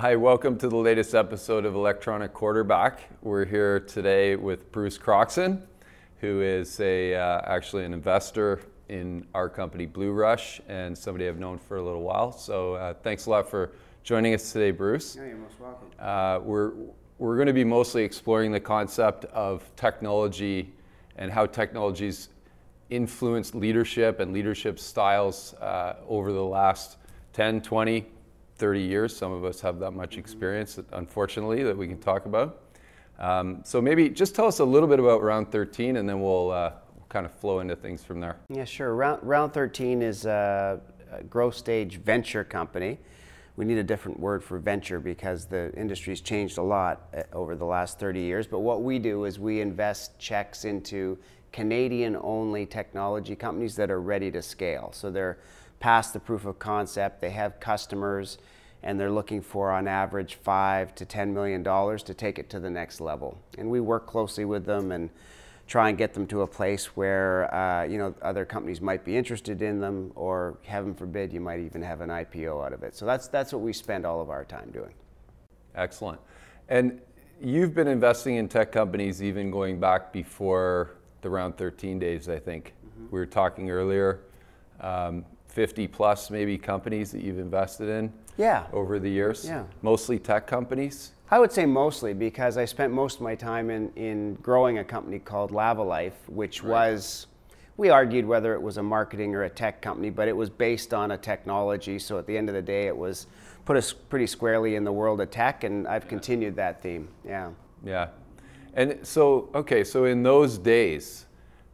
Hi, welcome to the latest episode of Electronic Quarterback. We're here today with Bruce Croxon, who is a uh, actually an investor in our company Blue Rush and somebody I've known for a little while. So uh, thanks a lot for joining us today, Bruce. Yeah, you're most welcome. Uh, we're we're going to be mostly exploring the concept of technology and how technologies influenced leadership and leadership styles uh, over the last 10, 20, 30 years. Some of us have that much experience, unfortunately, that we can talk about. Um, so maybe just tell us a little bit about Round 13, and then we'll, uh, we'll kind of flow into things from there. Yeah, sure. Round, Round 13 is a, a growth stage venture company. We need a different word for venture because the industry's changed a lot uh, over the last 30 years. But what we do is we invest checks into Canadian only technology companies that are ready to scale. So they're past the proof of concept, they have customers, and they're looking for on average five to ten million dollars to take it to the next level. And we work closely with them and try and get them to a place where uh, you know other companies might be interested in them, or heaven forbid, you might even have an IPO out of it. So that's that's what we spend all of our time doing. Excellent. And you've been investing in tech companies even going back before the round 13 days, I think. Mm-hmm. We were talking earlier. Um, 50 plus maybe companies that you've invested in yeah. over the years? Yeah. Mostly tech companies? I would say mostly because I spent most of my time in, in growing a company called Lavalife, which right. was, we argued whether it was a marketing or a tech company, but it was based on a technology. So at the end of the day, it was put us pretty squarely in the world of tech, and I've continued that theme. Yeah. Yeah. And so, okay, so in those days,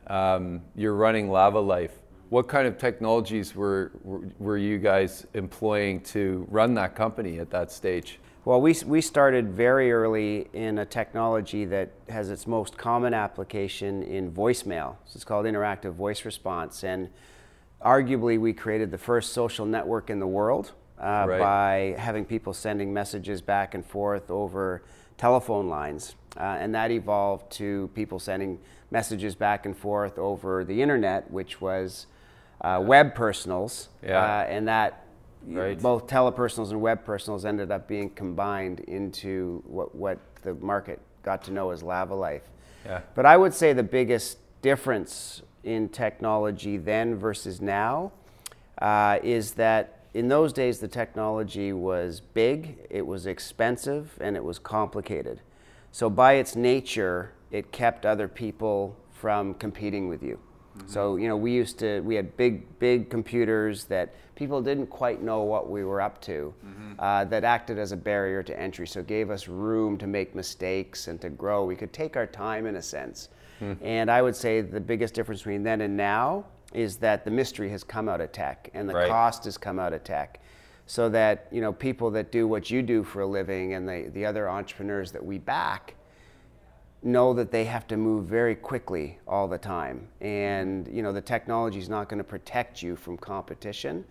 um, you're running Lavalife what kind of technologies were, were you guys employing to run that company at that stage? Well, we, we started very early in a technology that has its most common application in voicemail. So it's called interactive voice response. And arguably, we created the first social network in the world uh, right. by having people sending messages back and forth over telephone lines. Uh, and that evolved to people sending messages back and forth over the internet, which was uh, web personals, yeah. uh, and that right. both telepersonals and web personals ended up being combined into what, what the market got to know as Lavalife. Yeah. But I would say the biggest difference in technology then versus now uh, is that in those days the technology was big, it was expensive, and it was complicated. So by its nature, it kept other people from competing with you. Mm-hmm. So, you know, we used to, we had big, big computers that people didn't quite know what we were up to, mm-hmm. uh, that acted as a barrier to entry. So, gave us room to make mistakes and to grow. We could take our time in a sense. Mm. And I would say the biggest difference between then and now is that the mystery has come out of tech and the right. cost has come out of tech. So that, you know, people that do what you do for a living and the, the other entrepreneurs that we back, know that they have to move very quickly all the time. And you know, the technology is not going to protect you from competition,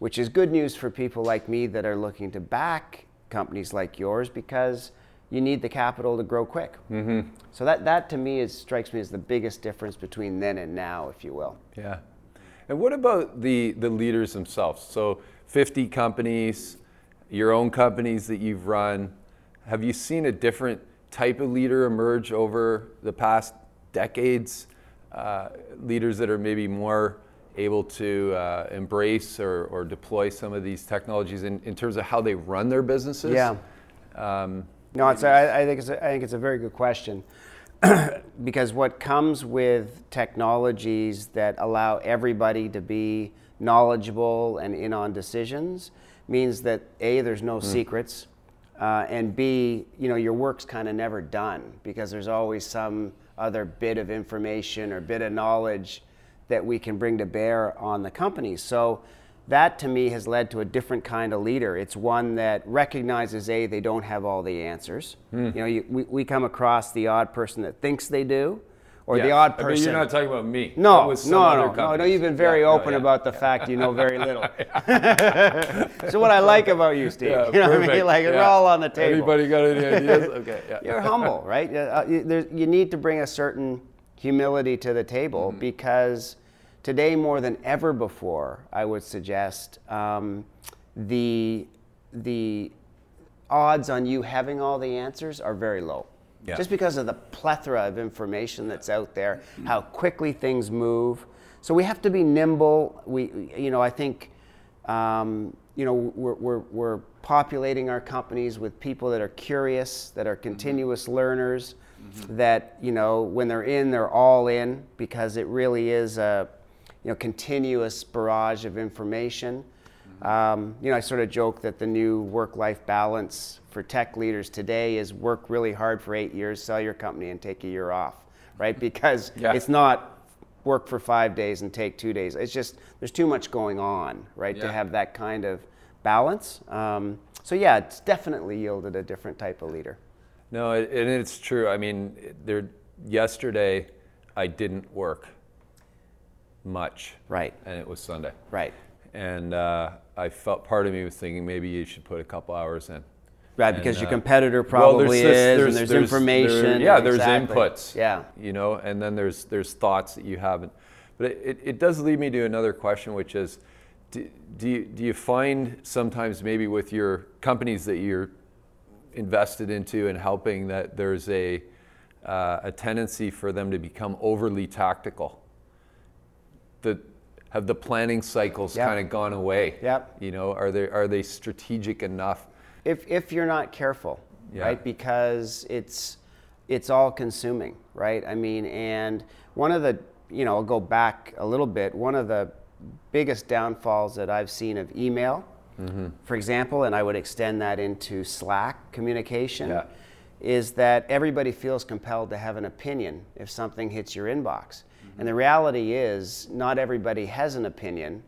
which is good news for people like me that are looking to back companies like yours because you need the capital to grow quick. Mm-hmm. So that, that to me is, strikes me as the biggest difference between then and now, if you will. Yeah. And what about the, the leaders themselves? So 50 companies, your own companies that you've run, have you seen a different type of leader emerge over the past decades? Uh, leaders that are maybe more able to uh, embrace or, or, deploy some of these technologies in, in, terms of how they run their businesses? Yeah. Um, no, it's, I, I, think it's a, I think it's a very good question. because what comes with technologies that allow everybody to be knowledgeable and in on decisions means that A, there's no mm. secrets uh, and B, you know, your work's kind of never done because there's always some other bit of information or bit of knowledge that we can bring to bear on the company. So that to me has led to a different kind of leader. It's one that recognizes a they don't have all the answers. Mm. You know, you, we, we come across the odd person that thinks they do, or the odd person. I mean, you're not talking about me. No, no, no, no, no. You've been very yeah, open no, yeah, about the fact you know very little. so what I like about you, Steve, you know perfect. what I mean? Like we're all on the table. Anybody got any ideas? Okay. Yeah. You're humble, right? Uh, you, you, need to bring a certain humility to the table mm-hmm. because today more than ever before, I would suggest um, the the odds on you having all the answers are very low. Yeah. Just because of the plethora of information that's out there, how quickly things move. So we have to be nimble. We, you know, I think, um, you know, we're, we're, we're populating our companies with people that are curious, that are continuous learners, that, you know, when they're in, they're all in because it really is a, you know, continuous barrage of information. Um, you know, I sort of joke that the new work-life balance for tech leaders today is work really hard for eight years, sell your company, and take a year off, right? Because Yeah. it's not work for five days and take two days. It's just there's too much going on, right, to have that kind of balance. Um, so yeah, it's definitely yielded a different type of leader. No, and it's true. I mean, there. Yesterday, I didn't work much, Right, and it was Sunday, right, and uh, I felt part of me was thinking maybe you should put a couple hours in. right. Because And, your uh, competitor Well, probably this- is, and there's, there- information. yeah, there's exactly. inputs. Yeah, You know, and then there's there's thoughts that you haven't. But it, it, it does lead me to another question, which is, do, do you do you find sometimes maybe with your companies that you're invested into and helping that there's a uh, a tendency for them to become overly tactical? The have the planning cycles Yeah. kind of gone away? Yep. You know, are they are they strategic enough? if if you're not careful, Yeah. right? Because it's it's all consuming, right? I mean, and one of the you know, I'll go back a little bit. One of the biggest downfalls that I've seen of email, Mm-hmm. for example, and I would extend that into Slack communication, Yeah. is that everybody feels compelled to have an opinion if something hits your inbox. Mm-hmm. And the reality is, not everybody has an opinion.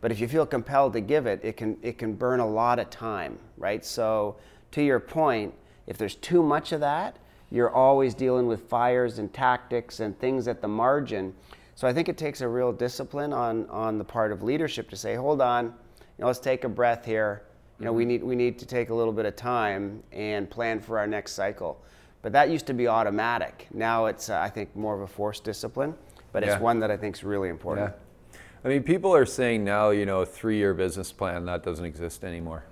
But if you feel compelled to give it, it can it can burn a lot of time, right? So to your point, if there's too much of that, you're always dealing with fires and tactics and things at the margin. So I think it takes a real discipline on on the part of leadership to say, hold on, you know, let's take a breath here. You know, we need we need to take a little bit of time and plan for our next cycle. But that used to be automatic. Now it's uh, I think more of a forced discipline, but it's Yeah. one that I think is really important. Yeah. I mean, people are saying now, you know, a three-year business plan that doesn't exist anymore.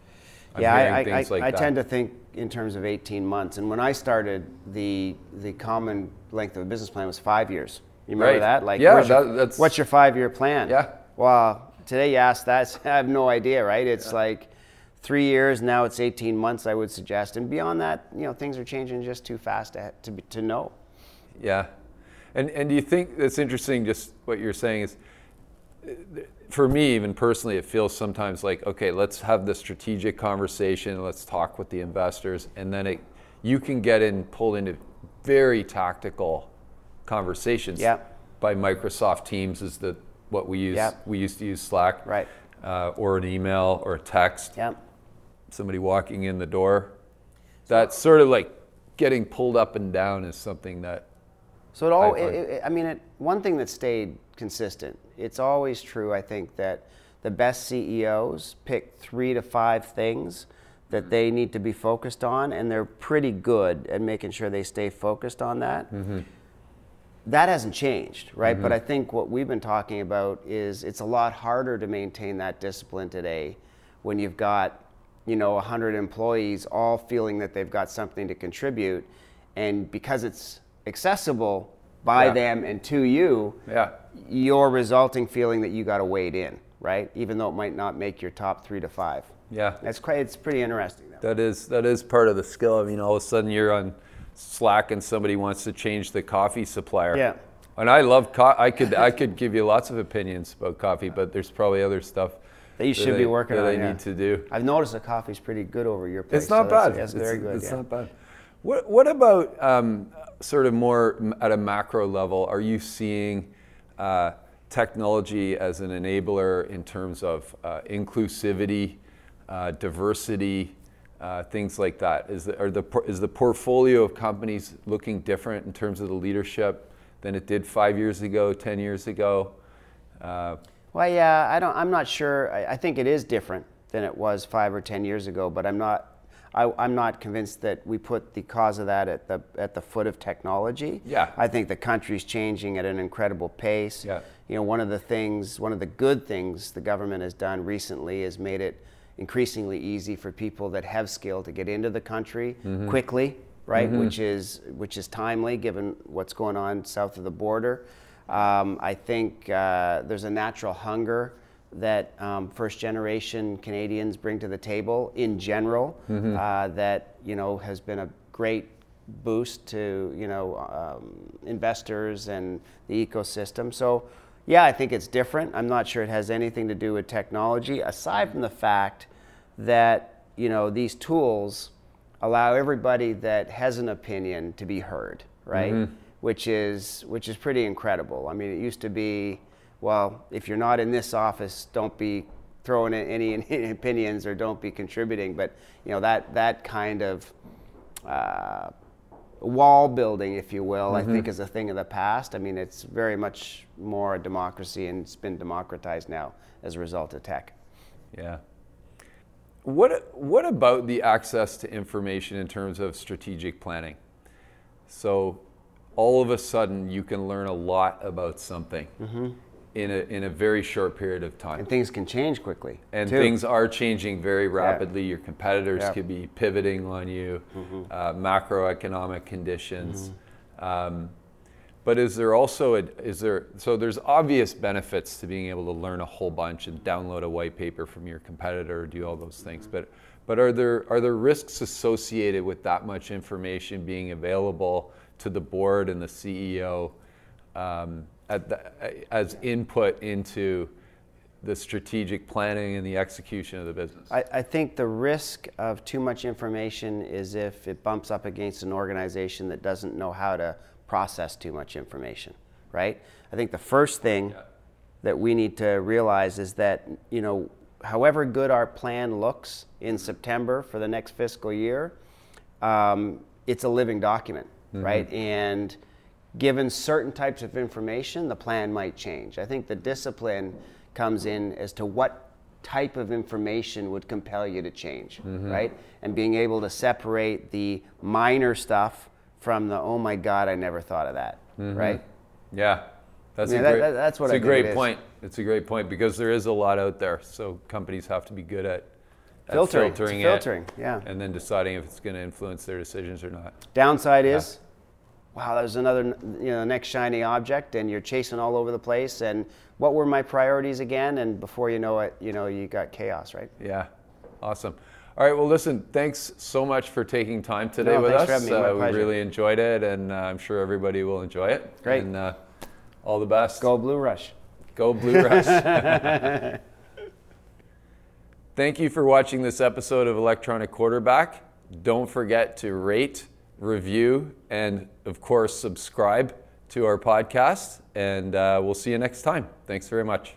I'm yeah, I, I, like I tend to think in terms of 18 months. And when I started, the the common length of a business plan was five years. You remember Right. that? Like, Yeah, your- that- that's- what's your five-year plan? Yeah. Well, today you ask that, I have no idea, right? It's like three years now. It's 18 months, I would suggest. And beyond that, you know, things are changing just too fast to to, to know. Yeah, and and do you think it's interesting? Just what you're saying is, for me, even personally, it feels sometimes like okay, let's have the strategic conversation. Let's talk with the investors, and then it, you can get in pulled into very tactical conversations. Yeah. By Microsoft Teams is the what we use. Yeah. We used to use Slack. Right. Uh, or an email or a text. Yeah. Somebody walking in the door. That's sort of like getting pulled up and down is something that So it all, I it, it, I mean, it, one thing that stayed consistent, it's always true, I think, that the best CEOs pick three to five things that mm-hmm. they need to be focused on, and they're pretty good at making sure they stay focused on that. Mm-hmm. That hasn't changed, right? But mm-hmm. I think what we've been talking about is it's a lot harder to maintain that discipline today when you've got, you know, 100 employees all feeling that they've got something to contribute. And because it's accessible by Yeah. them and to you, yeah. you're resulting feeling that you got to wade in, right? Even though it might not make your top three to five. Yeah, That's quite, it's pretty interesting though. that is that is part of the skill. I mean, all of a sudden you're on Slack and somebody wants to change the coffee supplier. Yeah. And I love co- I could I could give you lots of opinions about coffee, but there's probably other stuff That you should be working that on. I yeah. need to do. I've noticed the coffee's pretty good over your place. It's not so bad. That's it's, very good. It's yeah. not bad. What What about um, sort of more at a macro level? Are you seeing uh, technology as an enabler in terms of uh, inclusivity, uh, diversity, uh, things like that? Is the, are the is the portfolio of companies looking different in terms of the leadership than it did five years ago, ten years ago? Well, yeah, I don't. I'm not sure. I, I think it is different than it was five or ten years ago, but I'm not. I, I'm not convinced that we put the cause of that at the at the foot of technology. Yeah. I think the country's changing at an incredible pace. Yeah. You know, one of the things, one of the good things the government has done recently is made it increasingly easy for people that have skill to get into the country mm-hmm. quickly, right? Mm-hmm. Which is which is timely given what's going on south of the border. Um, I think uh, there's a natural hunger that um, first generation Canadians bring to the table in general uh, that you know has been a great boost to you know um, investors and the ecosystem. So yeah, I think it's different. I'm not sure it has anything to do with technology, aside from the fact that you know these tools allow everybody that has an opinion to be heard, right? Which is which is pretty incredible. I mean, it used to be, well, if you're not in this office, don't be throwing in any opinions or don't be contributing. But you know that that kind of uh, wall building, if you will, I think is a thing of the past. I mean, it's very much more a democracy and it's been democratized now as a result of tech. Yeah. What, what about the access to information in terms of strategic planning? So, all of a sudden, you can learn a lot about something in, a, in a very short period of time. And things can change quickly. And too. things are changing very rapidly. Your competitors Yeah. could be pivoting on you, uh, macroeconomic conditions. Um, but is there also a, is there so there's obvious benefits to being able to learn a whole bunch and download a white paper from your competitor, do all those things. But but are there are there risks associated with that much information being available to the board and the CEO um, at the, as input into the strategic planning and the execution of the business. I, I think the risk of too much information is if it bumps up against an organization that doesn't know how to process too much information, right? I think the first thing Yeah. that we need to realize is that, you know, however good our plan looks in September for the next fiscal year, um, it's a living document, right? Mm-hmm. And given certain types of information, the plan might change. I think the discipline comes in as to what type of information would compel you to change, mm-hmm. right? And being able to separate the minor stuff from the oh my god, I never thought of that, mm-hmm. right? Yeah, that's Yeah, a great. that- that's what it's I a great it point. It's a great point because there is a lot out there, so companies have to be good at, Filtering, filtering, filtering, it, yeah. and then deciding if it's going to influence their decisions or not. Downside is, wow, there's another you know next shiny object, and you're chasing all over the place. And what were my priorities again? And before you know it, you know you got chaos, right? Yeah, awesome. All right, well, listen, thanks so much for taking time today No, with us. for having me. My Uh, we really enjoyed it, and uh, I'm sure everybody will enjoy it. Great. And uh, all the best. Go Blue Rush. Go Blue Rush. Thank you for watching this episode of Electronic Quarterback. Don't forget to rate, review, and of course, subscribe to our podcast. And uh, we'll see you next time. Thanks very much.